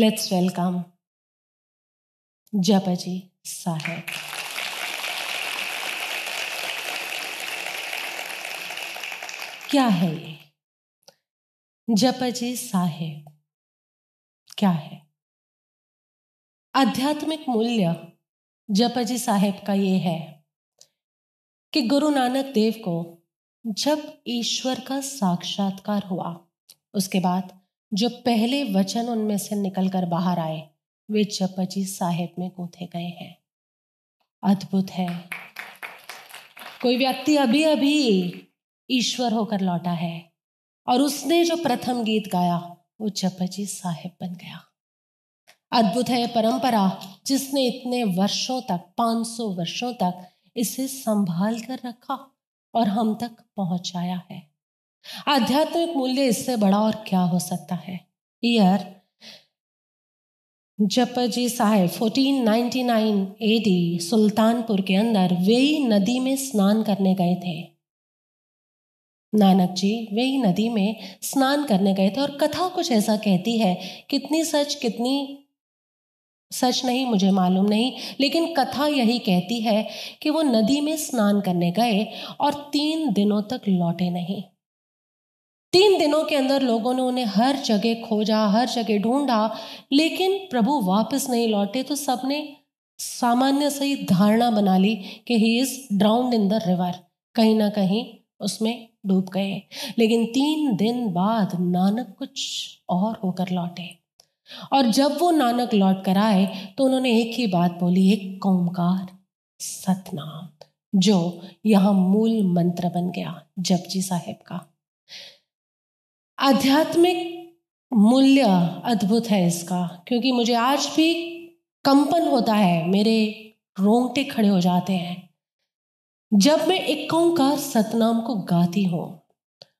Let's welcome Japaji साहेब क्या है ये? जपजी साहेब क्या है? आध्यात्मिक मूल्य जपजी साहेब का ये है कि गुरु नानक देव को जब ईश्वर का साक्षात्कार हुआ, उसके बाद जो पहले वचन उनमें से निकलकर बाहर आए, वे जपजी साहेब में गूंथे गए हैं। अद्भुत है। कोई व्यक्ति अभी अभी ईश्वर होकर लौटा है और उसने जो प्रथम गीत गाया, वो जपजी साहेब बन गया। अद्भुत है परंपरा जिसने इतने वर्षों तक 500 वर्षों तक इसे संभाल कर रखा और हम तक पहुँचाया है। आध्यात्मिक मूल्य इससे बड़ा और क्या हो सकता है? ईयर, जपजी साहेब 1499 एडी सुल्तानपुर के अंदर वेई नदी में स्नान करने गए थे। नानक जी, वेई नदी में स्नान करने गए थे और कथा कुछ ऐसा कहती है, कितनी सच कितनी सच नहीं, मुझे मालूम नहीं, लेकिन कथा यही कहती है कि वो नदी में स्नान करने गए और तीन दिनों तक लौटे नहीं। तीन दिनों के अंदर लोगों ने उन्हें हर जगह खोजा, हर जगह ढूंढा, लेकिन प्रभु वापस नहीं लौटे तो सबने सामान्य सही धारणा बना ली कि he is drowned in the river कहीं ना कहीं उसमें डूब गए। लेकिन तीन दिन बाद नानक कुछ और होकर लौटे। और जब वो नानक लौट कर आए तो उन्होंने एक ही बात बोली, एक कौमकार सतनाम, जो यहाँ मूल मंत्र बन गया, जपजी साहेब का। आध्यात्मिक मूल्य अद्भुत है इसका, क्योंकि मुझे आज भी कंपन होता है, मेरे रोंगटे खड़े हो जाते हैं। जब मैं एक सतनाम को गाती हूँ,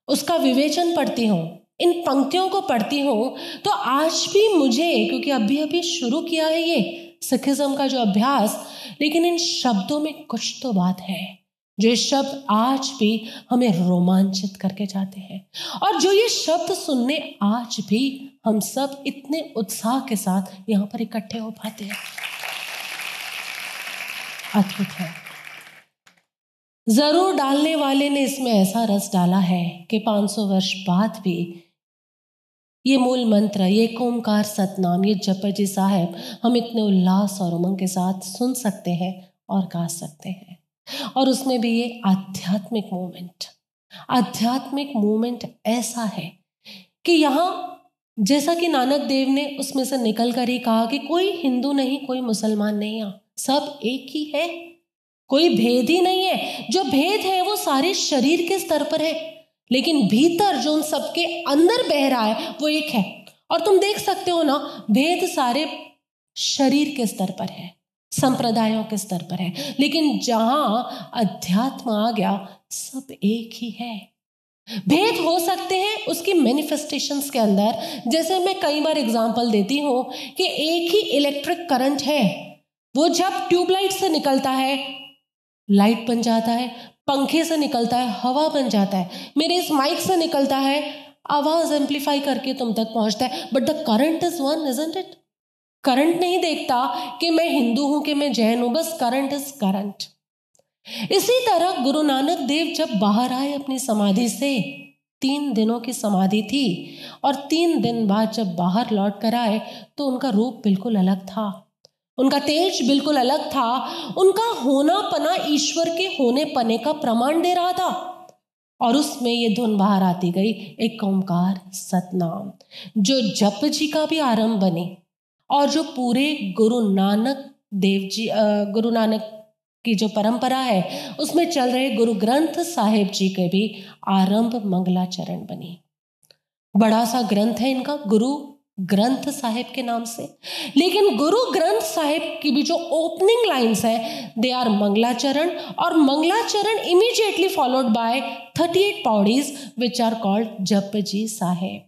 उसका विवेचन पढ़ती हूँ, इन पंक्तियों को पढ़ती हूँ तो आज भी मुझे, क्योंकि अभी अभी शुरू किया है ये सिखिज्म का जो अभ्यास, लेकिन इन शब्दों में कुछ तो बात है। जो ये शब्द आज भी हमें रोमांचित करके जाते हैं। और जो ये शब्द सुनने आज भी हम सब इतने उत्साह के साथ यहाँ पर इकट्ठे हो पाते हैं। अद्भुत है। ज़रूर डालने वाले ने इसमें ऐसा रस डाला है कि 500 वर्ष बाद भी ये मूल मंत्र, ये कोमकार सतनाम, ये जपजी साहेब हम इतने उल्लास और उमंग के साथ सुन सकते हैं और गा सकते हैं। और उसमें भी ये आध्यात्मिक मूवमेंट आध्यात्मिक मूवमेंट ऐसा है कि यहाँ जैसा कि नानक देव ने उसमें से निकल कर ही कहा कि कोई हिंदू नहीं, कोई मुसलमान नहीं यहाँ। सब एक ही है। कोई भेद ही नहीं है। जो भेद है वो सारे शरीर के स्तर पर है। लेकिन भीतर जो उन सबके अंदर बह रहा है, वो एक है। और तुम देख सकते हो ना, भेद सारे शरीर के स्तर पर है। संप्रदायों के स्तर पर है। लेकिन जहाँ अध्यात्म आ गया, सब एक ही है। भेद हो सकते हैं उसकी मैनिफेस्टेशंस के अंदर। जैसे मैं कई बार एग्जांपल देती हूँ कि एक ही इलेक्ट्रिक करंट है। वो जब ट्यूबलाइट से निकलता है लाइट बन जाता है, पंखे से निकलता है, हवा बन जाता है। मेरे इस माइक से निकलता है, आवाज़ एम्पलीफाई करके तुम तक पहुँचता है। But the current is one isn't it current नहीं देखता कि मैं हिंदू हूँ, कि मैं जैन हूँ, बस करंट इज़ करंट। इसी तरह गुरु नानक देव जब बाहर आए अपनी समाधि से, तीन दिनों की समाधि थी और तीन दिन बाद जब बाहर लौट कर आए तो उनका रूप बिल्कुल अलग था। उनका तेज बिल्कुल अलग था। उनका होना पना ईश्वर के होने पने का प्रमाण दे रहा था। और उसमें ये धुन बाहर आती गई, एक ओंकार सतनाम, जो जप जी का भी आरंभ बने। और जो पूरे गुरु नानक देव जी गुरु नानक की जो परंपरा है, उसमें चल रहे गुरु ग्रंथ साहिब जी के भी आरंभ मंगलाचरण बनी। बड़ा सा ग्रंथ है इनका, गुरु ग्रंथ साहिब के नाम से। लेकिन गुरु ग्रंथ साहिब की भी जो ओपनिंग लाइंस है दे आर मंगलाचरण और Mangalacharan immediately followed by thirty eight pauris which are called Jap ji Sahib.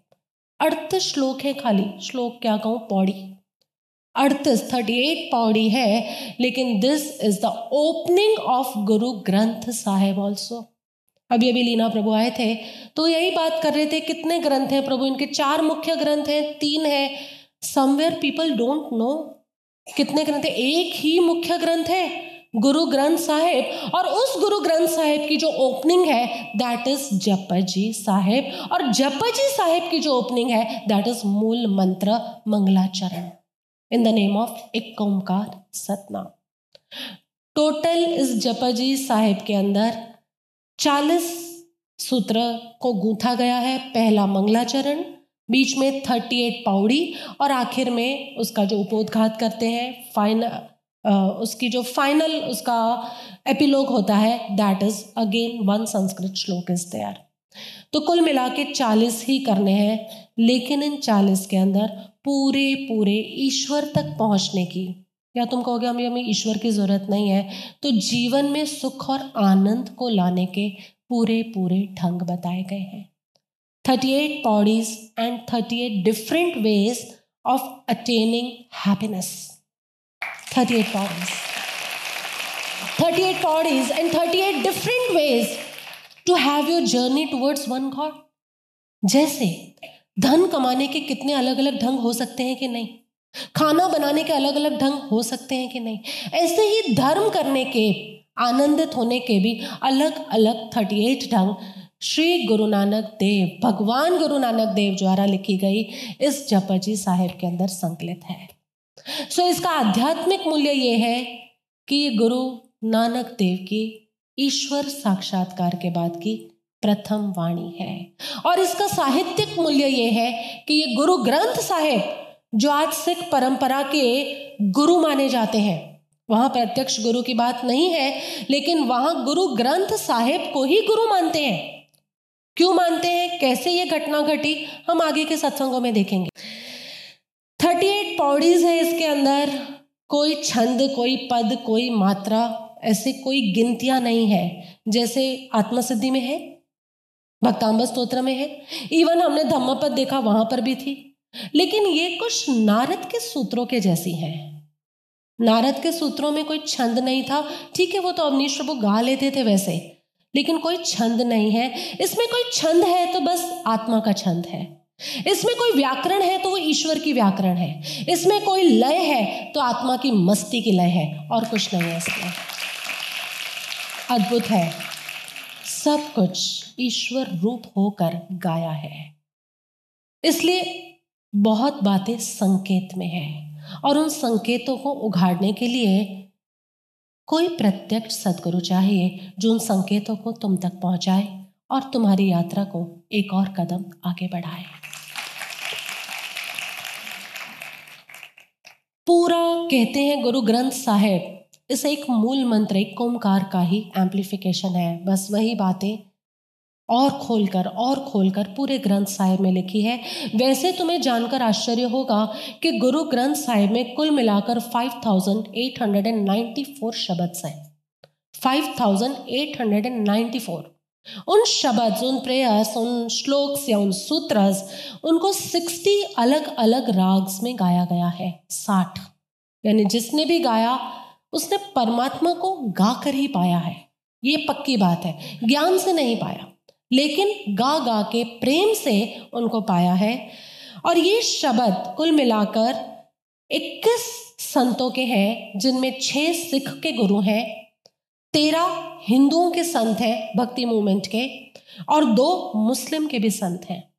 अर्थ श्लोक है खाली, श्लोक क्या कहूँ? पौड़ी। अड़तीस थर्टी एट पौड़ी है, लेकिन this is the opening of Guru Granth Sahib also अभी अभी लीना प्रभु आए थे तो यही बात कर रहे थे, कितने ग्रंथ हैं प्रभु? इनके चार मुख्य ग्रंथ हैं, तीन है। समवेयर पीपल डोंट नो कितने ग्रंथ है। एक ही मुख्य ग्रंथ है गुरु ग्रंथ साहिब और उस गुरु ग्रंथ साहिब की जो ओपनिंग है दैट इज़ जपजी साहिब और जपजी साहिब की जो ओपनिंग है दैट इज़ मूल मंत्र मंगलाचरण इन द नेम ऑफ़ एक ओंकार सतनाम। टोटल इस जपजी साहिब के अंदर चालीस सूत्र को गूंथा गया है। पहला मंगलाचरण, बीच में थर्टी एट पौड़ी और आखिर में उसका जो उपोदघात करते हैं फाइनल उसकी जो फाइनल उसका एपिलोग होता है that is again one Sanskrit shloka is तैयार तो कुल मिला के चालीस ही करने हैं, लेकिन इन चालीस के अंदर पूरे पूरे ईश्वर तक पहुँचने की। या तुम कहोगे हमें हमें ईश्वर की ज़रूरत नहीं है। तो जीवन में सुख और आनंद को लाने के पूरे पूरे ढंग बताए गए हैं। Thirty eight pauris and thirty eight different ways of attaining happiness pauris thirty eight pauris and thirty eight different ways to have your journey towards one God जैसे धन कमाने के कितने अलग अलग ढंग हो सकते हैं कि नहीं? खाना बनाने के अलग अलग ढंग हो सकते हैं कि नहीं? ऐसे ही धर्म करने के आनंदित होने के भी अलग अलग थर्टी एट ढंग श्री गुरु नानक देव भगवान गुरु नानक देव द्वारा लिखी गई इस जपजी साहेब के अंदर संकलित है। सो so, इसका आध्यात्मिक मूल्य ये है कि गुरु नानक देव की ईश्वर साक्षात्कार के बाद की प्रथम वाणी है। और इसका साहित्यिक मूल्य ये है कि ये गुरु ग्रंथ साहेब, जो आज सिख परंपरा के गुरु माने जाते हैं, वहाँ प्रत्यक्ष गुरु की बात नहीं है, लेकिन वहाँ गुरु ग्रंथ साहेब को ही गुरु मानते हैं। क्यों मानते हैं? कैसे ये घटना घटी? हम आगे के सत्संगों में देखेंगे। थर्टी एट पौड़ीज है इसके अंदर। कोई छंद, कोई पद, कोई मात्रा, ऐसे कोई गिनतियाँ नहीं है, जैसे आत्मसिद्धि में है भक्तांब स्त्रोत्र में है। इवन हमने धम्मपद देखा वहाँ पर भी थी। लेकिन ये कुछ नारद के सूत्रों के जैसी है। नारद के सूत्रों में कोई छंद नहीं था। ठीक है, वो तो अवनीश प्रभु गा लेते थे वैसे, लेकिन कोई छंद नहीं है। इसमें कोई छंद है तो बस आत्मा का छंद है। इसमें कोई व्याकरण है तो वो ईश्वर की व्याकरण है। इसमें कोई लय है तो आत्मा की मस्ती की लय है, और कुछ नहीं है इसमें। अद्भुत है। सब कुछ ईश्वर रूप होकर गाया है। इसलिए बहुत बातें संकेत में है और उन संकेतों को उघाड़ने के लिए कोई प्रत्यक्ष सदगुरु चाहिए जो उन संकेतों को तुम तक पहुँचाए और तुम्हारी यात्रा को एक और कदम आगे बढ़ाए। पूरा कहते हैं गुरु ग्रंथ साहेब इस एक मूल मंत्र, एक ओमकार का ही एम्पलीफिकेशन है। बस वही बातें और खोलकर और खोलकर पूरे ग्रंथ साहिब में लिखी है। वैसे तुम्हें जानकर आश्चर्य होगा कि गुरु ग्रंथ साहिब में कुल मिलाकर 5894 शब्द हैं। 5894 उन शब्द, उन प्रेयर्स उन श्लोक्स या उन सूत्रस, उनको 60 अलग अलग राग्स में गाया गया है 60 यानी जिसने भी गाया उसने परमात्मा को गाकर ही पाया है। ये पक्की बात है। ज्ञान से नहीं पाया, लेकिन गा गा के प्रेम से उनको पाया है। और ये शब्द कुल मिलाकर 21 संतों के हैं, जिनमें छह सिख के गुरु हैं, तेरह हिंदुओं के संत हैं, भक्ति मूवमेंट के, और दो मुस्लिम के भी संत हैं।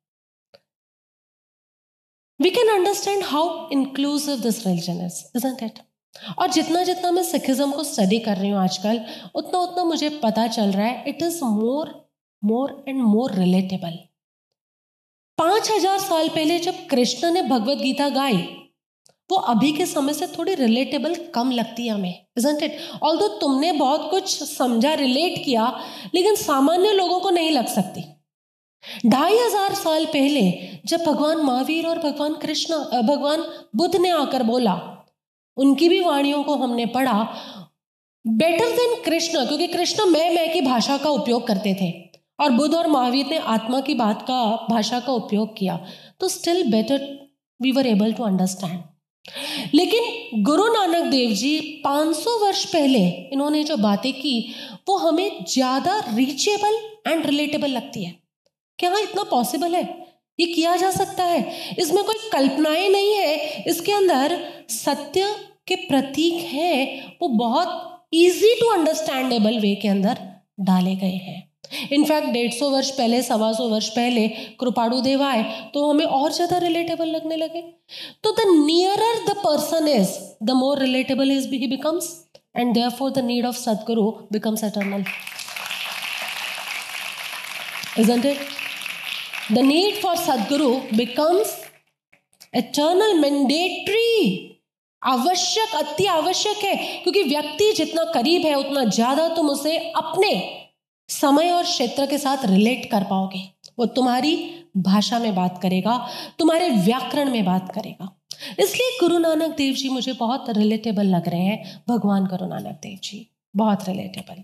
We can understand how inclusive this religion is it और जितना जितना मैं सिखिज्म को स्टडी कर रही हूँ आजकल, उतना उतना मुझे पता चल रहा है it is more more and more relatable पाँच हज़ार साल पहले जब कृष्ण ने भगवत गीता गाई, वो अभी के समय से थोड़ी रिलेटेबल कम लगती है हमें इजंट इट ऑल तुमने बहुत कुछ समझा रिलेट किया, लेकिन सामान्य लोगों को नहीं लग सकती। ढाई हज़ार साल पहले जब भगवान महावीर और भगवान कृष्ण भगवान बुद्ध ने आकर बोला उनकी भी वाणियों को हमने पढ़ा बेटर देन कृष्ण क्योंकि कृष्ण मैं मैं की भाषा का उपयोग करते थे और बुद्ध और महावीर ने आत्मा की बात का, भाषा का उपयोग किया तो still better we were able to understand लेकिन गुरु नानक देव जी 500 वर्ष पहले इन्होंने जो बातें की, वो हमें ज़्यादा रीचेबल एंड रिलेटेबल लगती है। क्या हाँ इतना पॉसिबल है? ये किया जा सकता है। इसमें कोई कल्पनाएँ नहीं है। इसके अंदर सत्य के प्रतीक हैं वो बहुत इजी टू अंडरस्टैंडेबल वे के अंदर डाले गए हैं इनफैक्ट डेढ़ सौ वर्ष पहले सवा सौ वर्ष पहले कृपाणु देव आए तो हमें और ज़्यादा रिलेटेबल लगने लगे तो the nearer the person is the more relatable is he becomes and therefore the need of Sadguru becomes eternal isn't it? The need for Sadguru becomes eternal, mandatory. आवश्यक, अति आवश्यक है। क्योंकि व्यक्ति जितना करीब है, उतना ज़्यादा तुम उसे अपने समय और क्षेत्र के साथ रिलेट कर पाओगे। वो तुम्हारी भाषा में बात करेगा, तुम्हारे व्याकरण में बात करेगा। इसलिए गुरु नानक देव जी मुझे बहुत रिलेटेबल लग रहे हैं। भगवान गुरु नानक देव जी, बहुत रिलेटेबल